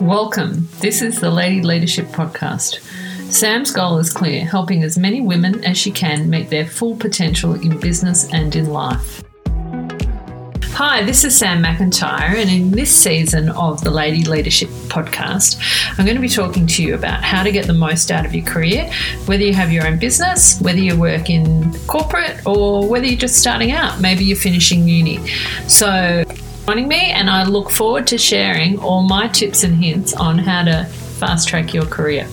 Welcome. This is the Lady Leadership Podcast. Sam's goal is clear helping as many women as she can meet their full potential in business and in life. Hi, this is Sam McIntyre, and in this season of the Lady Leadership Podcast, I'm going to be talking to you about how to get the most out of your career, whether you have your own business, whether you work in corporate, or whether you're just starting out. Maybe you're finishing uni. So, joining me, and I look forward to sharing all my tips and hints on how to fast track your career.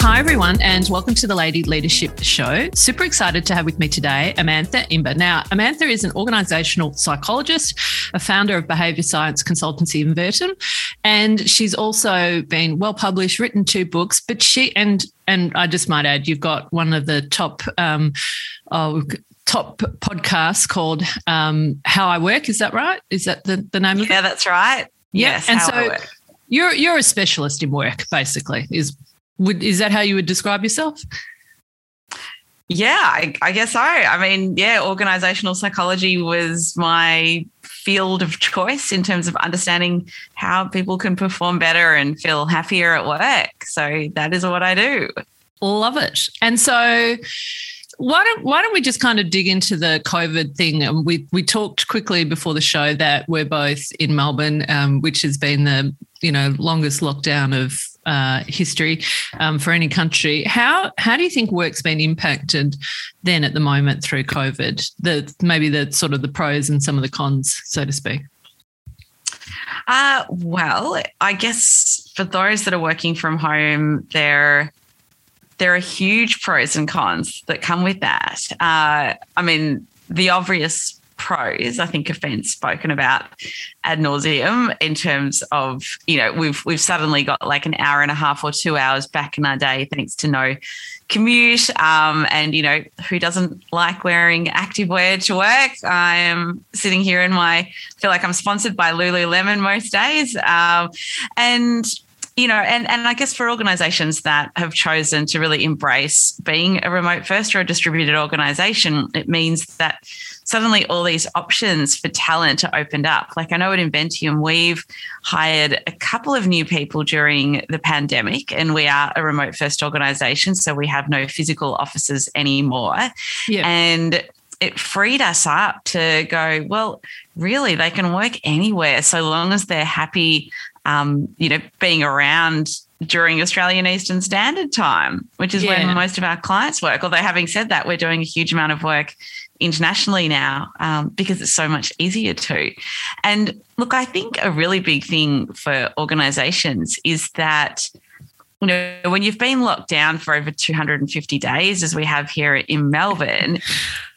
Hi, everyone, and welcome to the Lady Leadership Show. Super excited to have with me today Amantha Imber. Now, Amantha is an organizational psychologist, a founder of behavior science consultancy Inventium, and she's also been well published, written two books. But she and and I just might add, you've got one of the top. Um, oh, top podcasts called um, How I Work. Is that right? Is that the, the name yeah, of it? Yeah, that's right. Yeah. Yes, and so you're you're a specialist in work, basically. Is would is that how you would describe yourself? Yeah, I, I guess so. I mean, yeah, organizational psychology was my field of choice in terms of understanding how people can perform better and feel happier at work. So that is what I do. Love it. And so why don't why don't we just kind of dig into the COVID thing? Um, we we talked quickly before the show that we're both in Melbourne, um, which has been the you know longest lockdown of uh, history um, for any country. How how do you think work's been impacted then at the moment through COVID? The maybe the sort of the pros and some of the cons, so to speak. Uh, well, I guess for those that are working from home, there there are huge pros and cons that come with that. Uh, I mean, the obvious pros I think been spoken about ad nauseum in terms of you know we've we've suddenly got like an hour and a half or two hours back in our day thanks to no commute um, and you know who doesn't like wearing activewear to work? I am sitting here in my feel like I'm sponsored by Lululemon most days um, and you know, and, and I guess for organizations that have chosen to really embrace being a remote first or a distributed organization, it means that suddenly all these options for talent are opened up. Like I know at Inventium, we've hired a couple of new people during the pandemic, and we are a remote first organization. So we have no physical offices anymore. Yeah. And it freed us up to go, well, really, they can work anywhere so long as they're happy um, you know, being around during Australian Eastern Standard Time, which is yeah. when most of our clients work. Although, having said that, we're doing a huge amount of work internationally now um, because it's so much easier to. And look, I think a really big thing for organizations is that. You know, when you've been locked down for over 250 days, as we have here in Melbourne,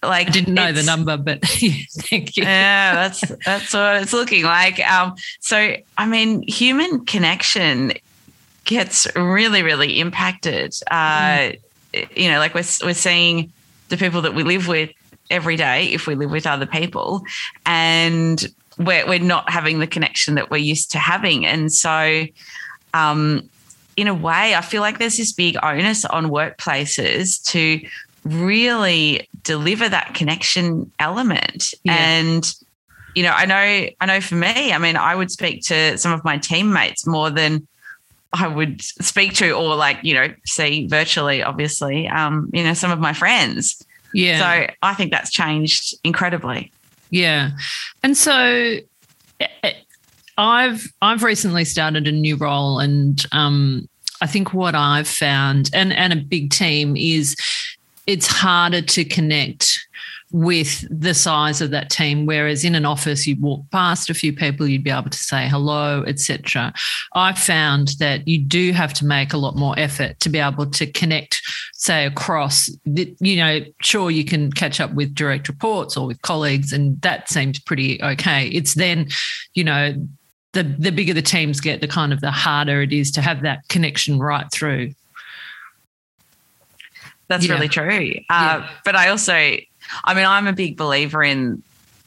like I didn't know the number, but thank you. Yeah, that's that's what it's looking like. Um, so I mean, human connection gets really, really impacted. Uh, mm. You know, like we're we're seeing the people that we live with every day if we live with other people, and we're we're not having the connection that we're used to having, and so. Um, in a way, I feel like there's this big onus on workplaces to really deliver that connection element. Yeah. And you know, I know, I know for me, I mean, I would speak to some of my teammates more than I would speak to or like, you know, see virtually, obviously, um, you know, some of my friends. Yeah. So I think that's changed incredibly. Yeah. And so I've I've recently started a new role and um I think what I've found and and a big team is it's harder to connect with the size of that team whereas in an office you'd walk past a few people you'd be able to say hello etc i found that you do have to make a lot more effort to be able to connect say across you know sure you can catch up with direct reports or with colleagues and that seems pretty okay. It's then you know the the bigger the teams get the kind of the harder it is to have that connection right through that's yeah. really true. Uh, yeah. But I also, I mean, I'm a big believer in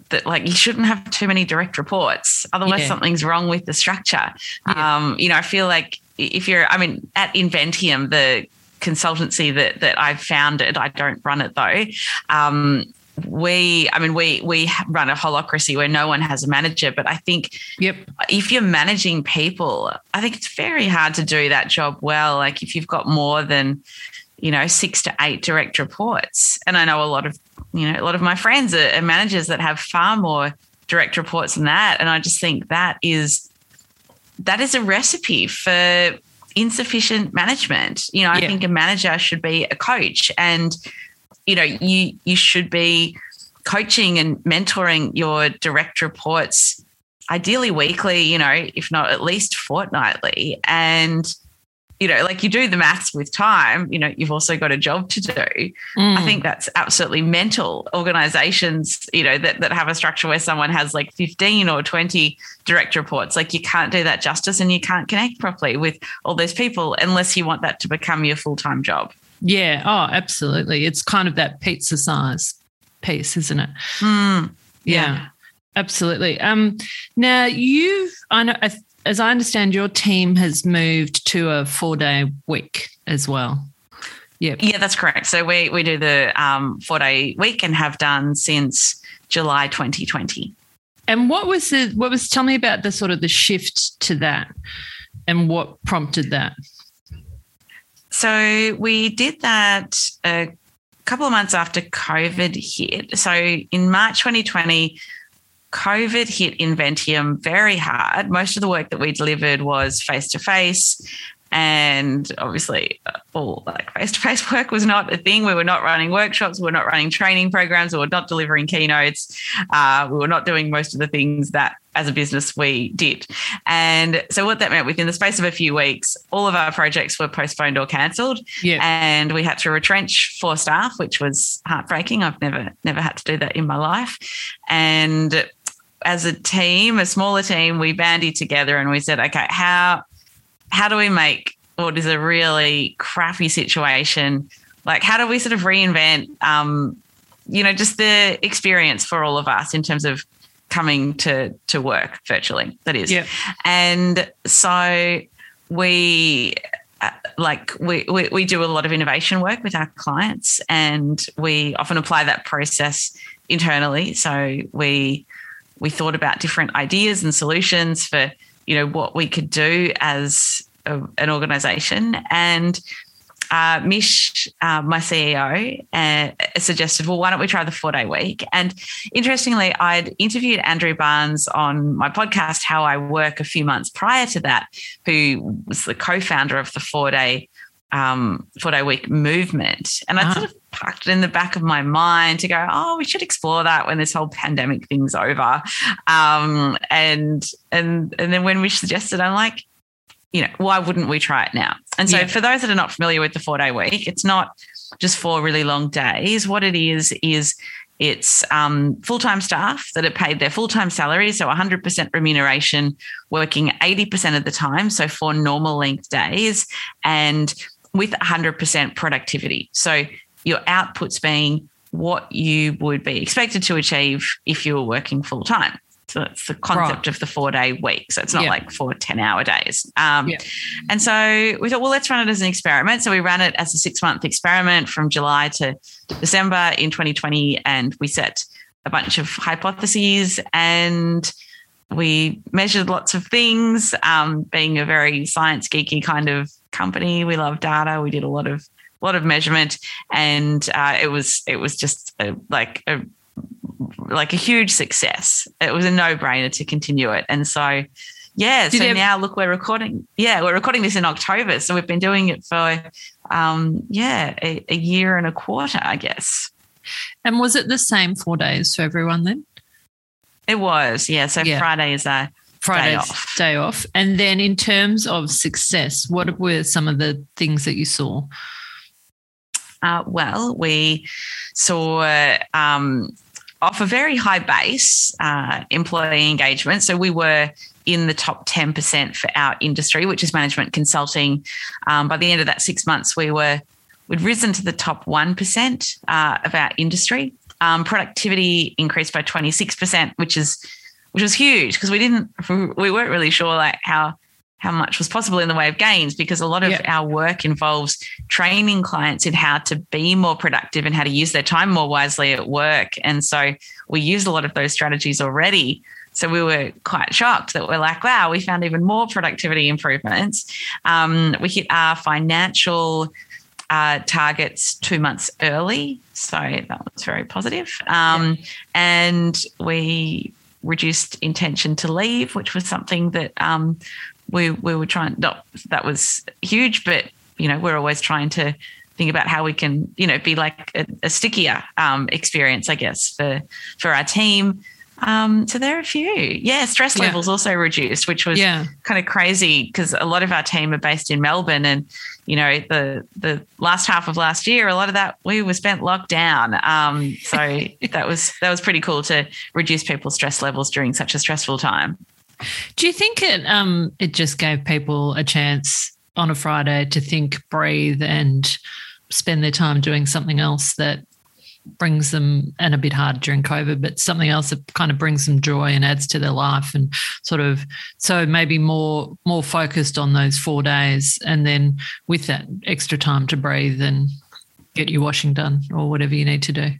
that, like, you shouldn't have too many direct reports. Otherwise, yeah. something's wrong with the structure. Um, you know, I feel like if you're, I mean, at Inventium, the consultancy that that I've founded, I don't run it though. Um, we i mean we we run a holacracy where no one has a manager but i think yep. if you're managing people i think it's very hard to do that job well. Like if you've got more than you know six to eight direct reports and i know a lot of you know a lot of my friends are, are managers that have far more direct reports than that. And i just think that is that is a recipe for insufficient management. You know i Yeah. think a manager should be a coach. And you know you you should be coaching and mentoring your direct reports ideally weekly you know if not at least fortnightly. And you know like you do the maths with time you know you've also got a job to do. Mm. i think that's absolutely mental organizations you know that, that have a structure where someone has like 15 or 20 direct reports. Like you can't do that justice and you can't connect properly with all those people unless you want that to become your full-time job yeah oh absolutely it's kind of that pizza size piece isn't it Mm, yeah, Yeah. absolutely um now you've i know as i understand your team has moved to a four day week as well Yeah. Yeah, that's correct. So we we do the um, four day week and have done since July 2020. and what was the what was tell me about the sort of the shift to that and what prompted that So we did that a couple of months after COVID hit. So in March 2020, COVID hit Inventium very hard. Most of the work that we delivered was face to face. And obviously, uh, all like face to face work was not a thing. We were not running workshops, we were not running training programs, we were not delivering keynotes, uh, we were not doing most of the things that as a business we did. And so, what that meant within the space of a few weeks, all of our projects were postponed or cancelled yeah and we had to retrench four staff, which was heartbreaking. I've never never had to do that in my life. And as a team, a smaller team, we bandied together and we said, okay, how how do we make what is a really crappy situation? Like, how do we sort of reinvent, um, you know, just the experience for all of us in terms of coming to to work virtually? That is, and so we uh, like we, we we do a lot of innovation work with our clients and we often apply that process internally. So we we thought about different ideas and solutions for you know what we could do as a, an organization. And uh, Mish, uh, my CEO, uh, suggested, well, why don't we try the four day week? And interestingly, I'd interviewed Andrew Barnes on my podcast, How I Work, a few months prior to that, who was the co founder of the four day. Um, four day week movement. And I Ah. sort of parked it in the back of my mind to go, oh, we should explore that when this whole pandemic thing's over. Um, and and and then when we suggested, I'm like, you know, why wouldn't we try it now? And so, Yeah. for those that are not familiar with the four day week, it's not just four really long days. What it is, is it's um, full time staff that are paid their full time salary, so 100% remuneration, working 80% of the time, so four normal length days, and with 100% productivity. So, your outputs being what you would be expected to achieve if you were working full time. So that's the concept of the four day week. So it's not Yeah. like four 10 hour days. Um, Yeah. And so we thought, well, let's run it as an experiment. So we ran it as a six month experiment from July to December in 2020. And we set a bunch of hypotheses and we measured lots of things. Um, being a very science geeky kind of company, we love data. We did a lot of a lot of measurement, and uh, it was it was just a, like a like a huge success. It was a no brainer to continue it, and so yeah. Did so now look, we're recording. Yeah, we're recording this in October, so we've been doing it for um, yeah a, a year and a quarter, I guess. and was it the same four days for everyone then It was yeah. So Yeah. Friday is a Friday off. day off. And then in terms of success, what were some of the things that you saw? Uh, well, we saw um, off a very high base uh, employee engagement. So we were in the top 10% for our industry, which is management consulting. Um, by the end of that six months, we were we'd risen to the top 1% uh, of our industry. Um, productivity increased by 26%, which is which was huge because we didn't we weren't really sure like how how much was possible in the way of gains because a lot of our work involves training clients in how to be more productive and how to use their time more wisely at work. And so we use a lot of those strategies already. So we were quite shocked that we're like, wow, we found even more productivity improvements. Um, we hit our financial uh, targets two months early. So that was very positive. Um, yeah. And we reduced intention to leave, which was something that um, we we were trying. Not that was huge, but you know we're always trying to think about how we can you know be like a, a stickier um, experience, I guess, for for our team. Um, so there are a few. Yeah, stress yeah. levels also reduced, which was yeah. kind of crazy because a lot of our team are based in Melbourne and you know the the last half of last year a lot of that we were spent locked down um, so that was that was pretty cool to reduce people's stress levels during such a stressful time do you think it um it just gave people a chance on a friday to think breathe and spend their time doing something else that brings them and a bit hard during COVID, but something else that kind of brings them joy and adds to their life and sort of so maybe more more focused on those four days and then with that extra time to breathe and get your washing done or whatever you need to do.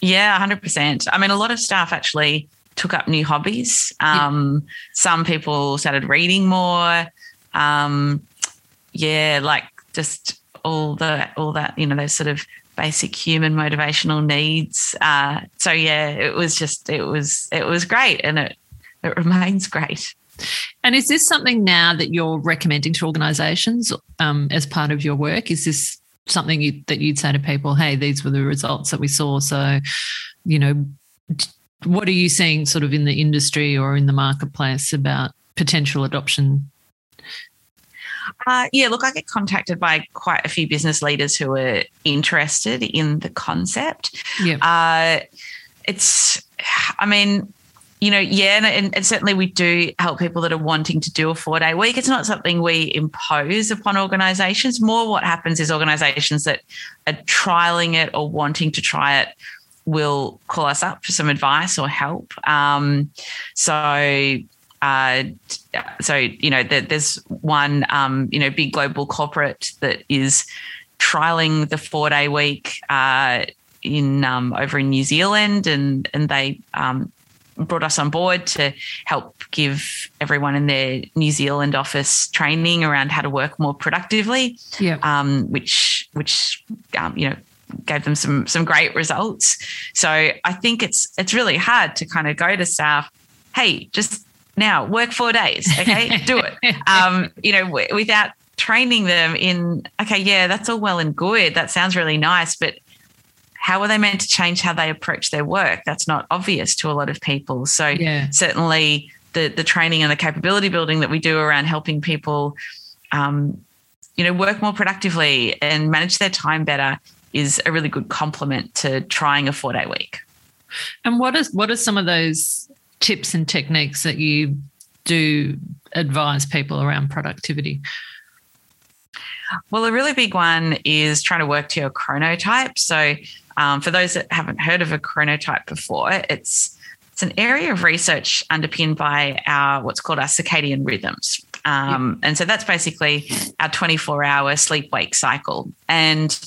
Yeah, 100%. I mean, a lot of staff actually took up new hobbies. Um, yeah. Some people started reading more. Um, yeah, like just all the all that you know those sort of basic human motivational needs. Uh, so yeah, it was just it was it was great, and it it remains great. And is this something now that you're recommending to organisations um, as part of your work? Is this something you, that you'd say to people? Hey, these were the results that we saw. So, you know, what are you seeing sort of in the industry or in the marketplace about potential adoption uh, yeah, look, I get contacted by quite a few business leaders who are interested in the concept. Yeah. Uh, it's, I mean, you know, yeah, and, and, certainly we do help people that are wanting to do a four day week. It's not something we impose upon organizations. More what happens is organizations that are trialing it or wanting to try it will call us up for some advice or help. Um, so uh, so you know, there's one um, you know big global corporate that is trialing the four day week uh, in um, over in New Zealand, and and they um, brought us on board to help give everyone in their New Zealand office training around how to work more productively. Yeah. Um, which which um, you know gave them some some great results. So I think it's it's really hard to kind of go to staff, hey, just now work four days okay do it um, you know w- without training them in okay yeah that's all well and good that sounds really nice but how are they meant to change how they approach their work that's not obvious to a lot of people so yeah. certainly the the training and the capability building that we do around helping people um, you know work more productively and manage their time better is a really good complement to trying a four day week and what is what are some of those tips and techniques that you do advise people around productivity? Well, a really big one is trying to work to your chronotype. So, um, for those that haven't heard of a chronotype before, it's it's an area of research underpinned by our what's called our circadian rhythms. Um, yep. And so that's basically our 24 hour sleep wake cycle. And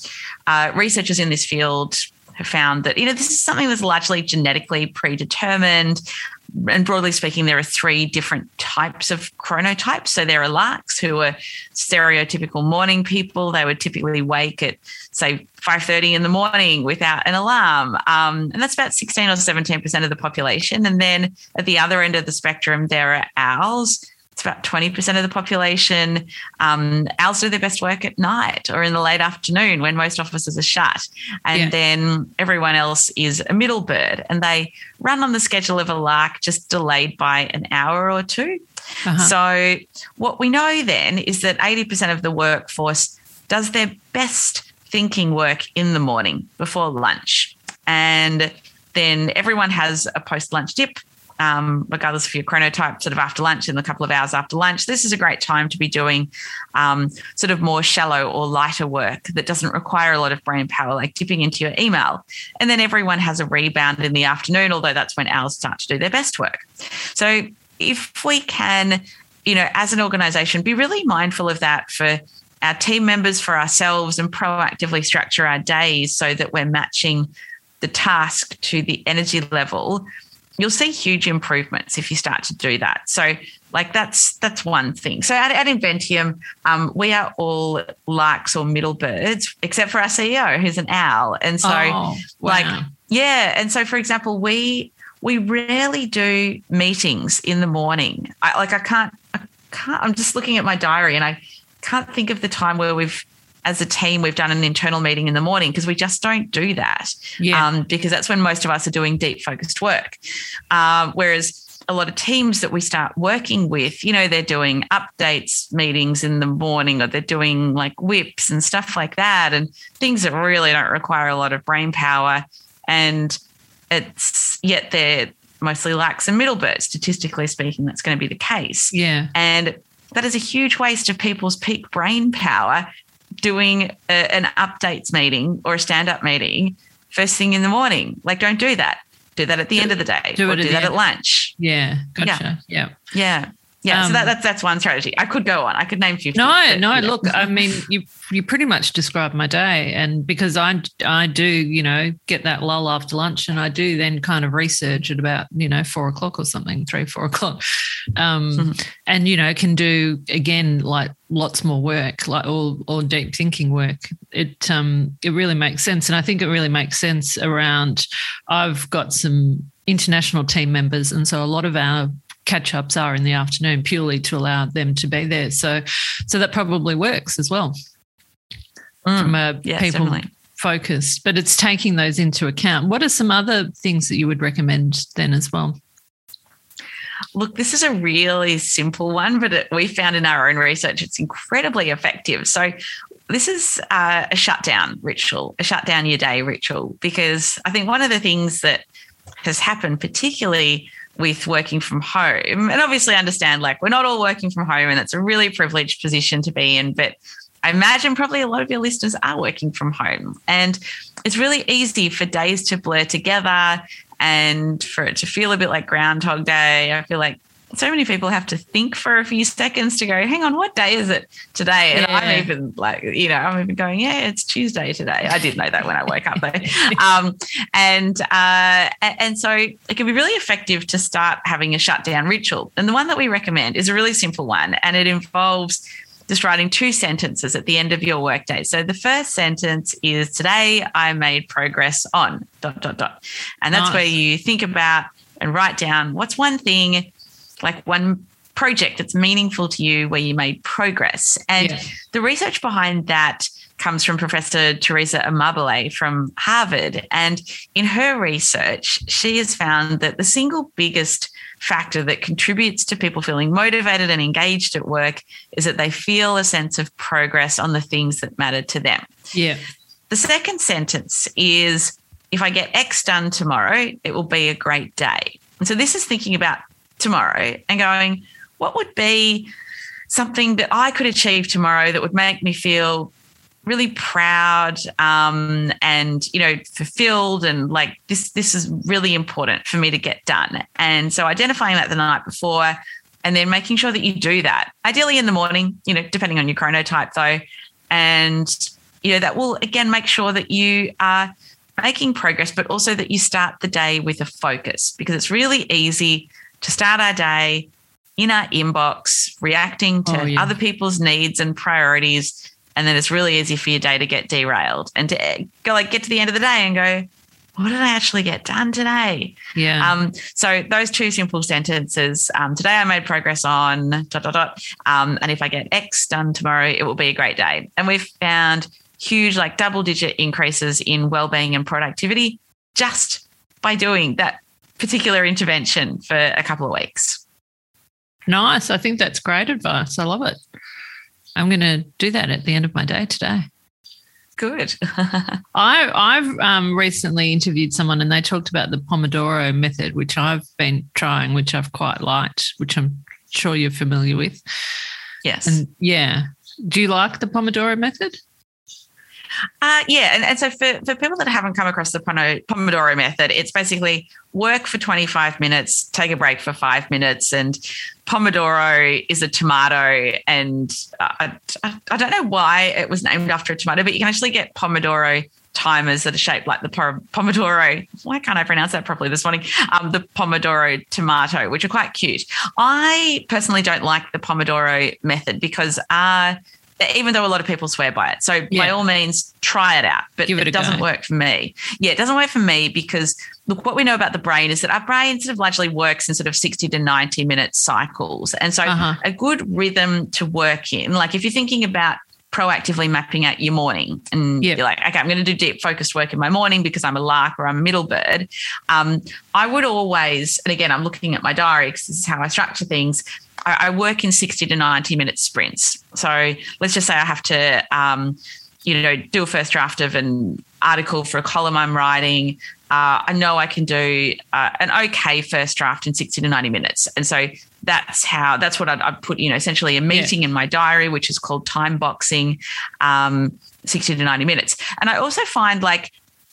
uh, researchers in this field have found that, you know, this is something that's largely genetically predetermined and broadly speaking, there are three different types of chronotypes. So there are larks who are stereotypical morning people. They would typically wake at say 5.30 in the morning without an alarm. Um, and that's about 16 or 17% of the population. And then at the other end of the spectrum, there are owls it's about 20% of the population. Um, owls do their best work at night or in the late afternoon when most offices are shut. And yeah. then everyone else is a middle bird and they run on the schedule of a lark, just delayed by an hour or 2 uh-huh. So, what we know then is that 80% of the workforce does their best thinking work in the morning before lunch. And then everyone has a post lunch dip um, regardless of your chronotype, sort of after lunch in a couple of hours after lunch. This is a great time to be doing um, sort of more shallow or lighter work that doesn't require a lot of brain power, like dipping into your email. And then everyone has a rebound in the afternoon, although that's when owls start to do their best work. So if we can you know, as an organization, be really mindful of that for our team members, for ourselves, and proactively structure our days so that we're matching the task to the energy level. You'll see huge improvements if you start to do that. So, like that's that's one thing. So at, at Inventium, um, we are all larks or middle birds, except for our CEO, who's an owl. And so, oh, wow. like, yeah. And so, for example, we we rarely do meetings in the morning. I, like I can't, I can't. I'm just looking at my diary, and I can't think of the time where we've, as a team, we've done an internal meeting in the morning because we just don't do that. Yeah. Um, because that's when most of us are doing deep focused work. Um, whereas a lot of teams that we start working with, you know, they're doing updates meetings in the morning or they're doing like whips and stuff like that and things that really don't require a lot of brain power. And it's yet they're mostly larks and middlebirds. Statistically speaking, that's going to be the case. Yeah. And that is a huge waste of people's peak brain power doing a, an updates meeting or a stand up meeting first thing in the morning. Like, don't do that. Do that at the do, end of the day. Do, or do that at lunch. Yeah. Gotcha. Yeah. Yeah. yeah. Yeah, um, so that, um, that's that's one strategy. I could go on. I could name fifty. No, no. Look, I mean, you you pretty much described my day, and because I I do you know get that lull after lunch, and I do then kind of research at about you know four o'clock or something, three four o'clock, um, mm-hmm. and you know can do again like lots more work, like all or deep thinking work. It um it really makes sense, and I think it really makes sense around. I've got some international team members, and so a lot of our catch ups are in the afternoon purely to allow them to be there. So, so that probably works as well mm, from a yeah, people definitely. focused, but it's taking those into account. What are some other things that you would recommend then as well? Look, this is a really simple one, but it, we found in our own research it's incredibly effective. So, this is uh, a shutdown ritual, a shutdown your day ritual, because I think one of the things that has happened, particularly with working from home. And obviously, understand like we're not all working from home, and it's a really privileged position to be in. But I imagine probably a lot of your listeners are working from home. And it's really easy for days to blur together and for it to feel a bit like Groundhog Day. I feel like so many people have to think for a few seconds to go, hang on, what day is it today? And yeah. I'm even like, you know, I'm even going, yeah, it's Tuesday today. I did know that when I woke up though. Um, and uh, and so it can be really effective to start having a shutdown ritual. And the one that we recommend is a really simple one, and it involves just writing two sentences at the end of your workday. So the first sentence is today I made progress on dot dot dot. And that's nice. where you think about and write down what's one thing like one project that's meaningful to you where you made progress. And yeah. the research behind that comes from Professor Teresa Amabile from Harvard. And in her research, she has found that the single biggest factor that contributes to people feeling motivated and engaged at work is that they feel a sense of progress on the things that matter to them. Yeah. The second sentence is if I get X done tomorrow, it will be a great day. And so this is thinking about tomorrow and going, what would be something that I could achieve tomorrow that would make me feel really proud um, and you know fulfilled and like this this is really important for me to get done. And so identifying that the night before and then making sure that you do that. Ideally in the morning you know depending on your chronotype though. And you know that will again make sure that you are making progress but also that you start the day with a focus because it's really easy to start our day in our inbox, reacting to oh, yeah. other people's needs and priorities. And then it's really easy for your day to get derailed and to go like get to the end of the day and go, what did I actually get done today? Yeah. Um, so those two simple sentences. Um, today I made progress on dot dot dot. Um, and if I get X done tomorrow, it will be a great day. And we've found huge, like double digit increases in well-being and productivity just by doing that particular intervention for a couple of weeks. Nice. I think that's great advice. I love it. I'm going to do that at the end of my day today. Good. I, I've um, recently interviewed someone and they talked about the Pomodoro method, which I've been trying, which I've quite liked, which I'm sure you're familiar with. Yes. And yeah. Do you like the Pomodoro method? Uh, yeah, and, and so for, for people that haven't come across the Pomodoro method, it's basically work for 25 minutes, take a break for five minutes, and Pomodoro is a tomato. And I, I, don't know why it was named after a tomato, but you can actually get Pomodoro timers that are shaped like the Pomodoro. Why can't I pronounce that properly this morning? Um, the Pomodoro tomato, which are quite cute. I personally don't like the Pomodoro method because uh, even though a lot of people swear by it. So yeah. by all means, try it out. But it, it doesn't go. work for me. Yeah, it doesn't work for me because look, what we know about the brain is that our brain sort of largely works in sort of 60 to 90 minute cycles. And so uh-huh. a good rhythm to work in, like if you're thinking about proactively mapping out your morning and yep. you're like, okay, I'm going to do deep focused work in my morning because I'm a lark or I'm a middle bird. Um, I would always, and again, I'm looking at my diary because this is how I structure things. I, I, work in 60 to 90 minute sprints. So let's just say I have to, um, you know, do a first draft of an article for a column I'm writing. Uh, I know I can do uh, an okay first draft in 60 to 90 minutes. And so that's how, that's what I'd, I'd put, you know, essentially a meeting yeah. in my diary, which is called time boxing, um, 60 to 90 minutes. And I also find like,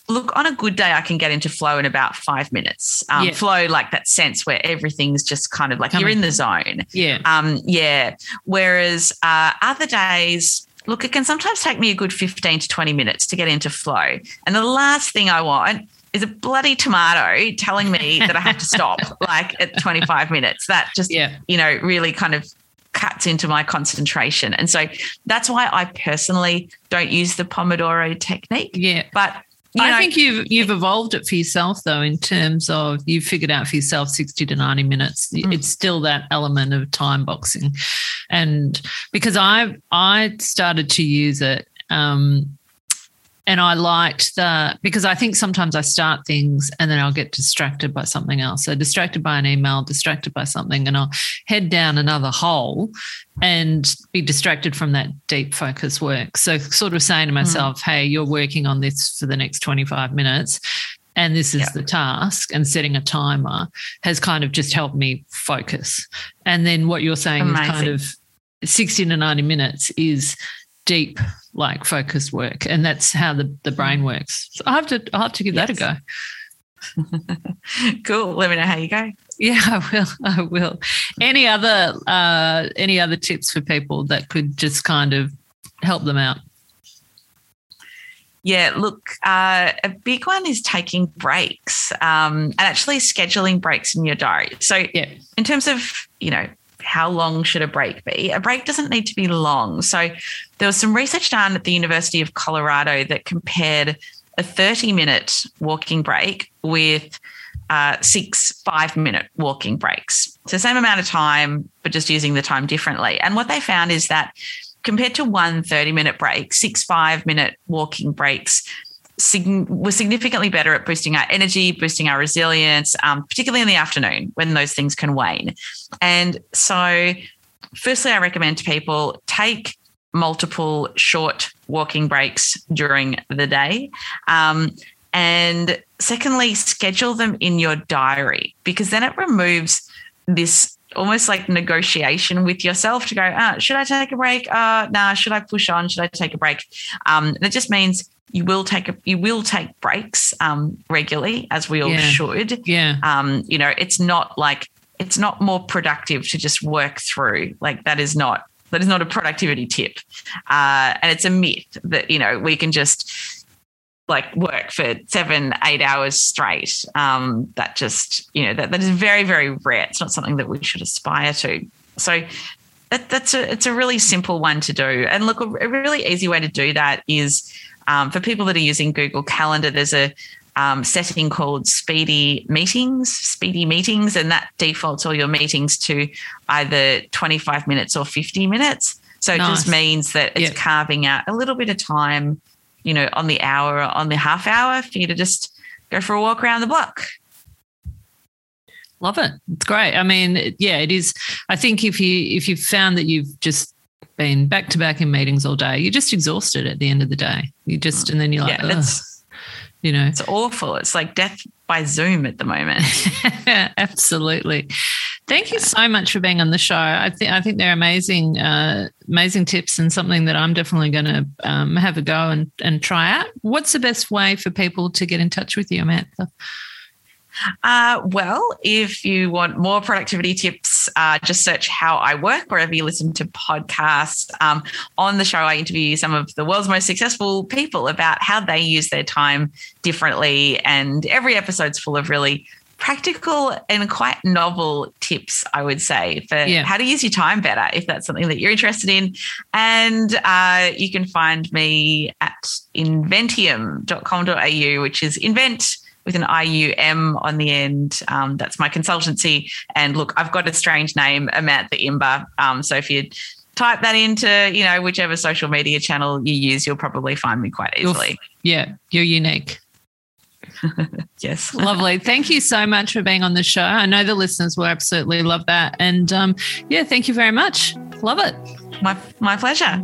look, on a good day, I can get into flow in about five minutes. Um, yeah. Flow, like that sense where everything's just kind of like Coming. you're in the zone. Yeah. Um, yeah. Whereas uh, other days, look, it can sometimes take me a good 15 to 20 minutes to get into flow. And the last thing I want is a bloody tomato telling me that I have to stop like at 25 minutes. That just, yeah. you know, really kind of cuts into my concentration. And so that's why I personally don't use the Pomodoro technique. Yeah. But I know, think you've you've evolved it for yourself though, in terms of you've figured out for yourself sixty to ninety minutes. Mm. It's still that element of time boxing, and because I I started to use it um, and I liked the because I think sometimes I start things and then I'll get distracted by something else. So distracted by an email, distracted by something, and I'll head down another hole and be distracted from that deep focus work. So sort of saying to hmm. myself, mm. "Hey, you're working on this for the next 25 minutes." And this is the task, and setting a timer has kind of just helped me focus. And then what you're saying Amazing. is kind of 60 to 90 minutes is deep like focused work and that's how the, the brain mm. works so i have to i have to give yes. that a go cool let me know how you go yeah i will i will any other uh any other tips for people that could just kind of help them out yeah, look, uh, a big one is taking breaks um, and actually scheduling breaks in your diary. So, yeah. in terms of, you know, how long should a break be? A break doesn't need to be long. So there was some research done at the University of Colorado that compared a 30 minute walking break with uh, six five minute walking breaks. So, same amount of time, but just using the time differently. And what they found is that compared to one 30 minute break, six five minute walking breaks sig- we're significantly better at boosting our energy, boosting our resilience, um, particularly in the afternoon when those things can wane. And so, firstly, I recommend to people take multiple short walking breaks during the day. Um, and secondly, schedule them in your diary because then it removes this almost like negotiation with yourself to go, ah, should I take a break? Uh, nah, should I push on? Should I take a break? Um, it just means you will take a, you will take breaks um, regularly, as we all yeah. should. Yeah. Um, you know, it's not like it's not more productive to just work through. Like that is not that is not a productivity tip, uh, and it's a myth that you know we can just like work for seven, eight hours straight. Um, that just you know that that is very very rare. It's not something that we should aspire to. So that, that's a it's a really simple one to do. And look, a really easy way to do that is um, for people that are using Google Calendar, there's a um, setting called Speedy Meetings, Speedy Meetings, and that defaults all your meetings to either 25 minutes or 50 minutes. So it just means that it's yep. carving out a little bit of time, you know, on the hour, on the half hour for you to just go for a walk around the block. Love it. It's great. I mean, yeah, it is. I think if you if you've found that you've just been back to back in meetings all day, you're just exhausted at the end of the day. You just, and then you're like, yeah, you know, it's awful. It's like death by Zoom at the moment. Absolutely. Thank you so much for being on the show. I think I think they're amazing, uh, amazing tips and something that I'm definitely going to um, have a go and, and try out. What's the best way for people to get in touch with you, Amantha? Uh, well, if you want more productivity tips, uh, just search How I Work wherever you listen to podcasts. Um, on the show, I interview some of the world's most successful people about how they use their time differently. And every episode's full of really practical and quite novel tips, I would say, for yeah. how to use your time better if that's something that you're interested in. And uh, you can find me at inventium.com.au, which is invent with an IUM on the end. Um, that's my consultancy. And look, I've got a strange name, Amantha Imber. Um, so if you type that into, you know, whichever social media channel you use, you'll probably find me quite easily. You're, yeah, you're unique. yes. Lovely. Thank you so much for being on the show. I know the listeners will absolutely love that. And um, yeah, thank you very much. Love it. My, my pleasure.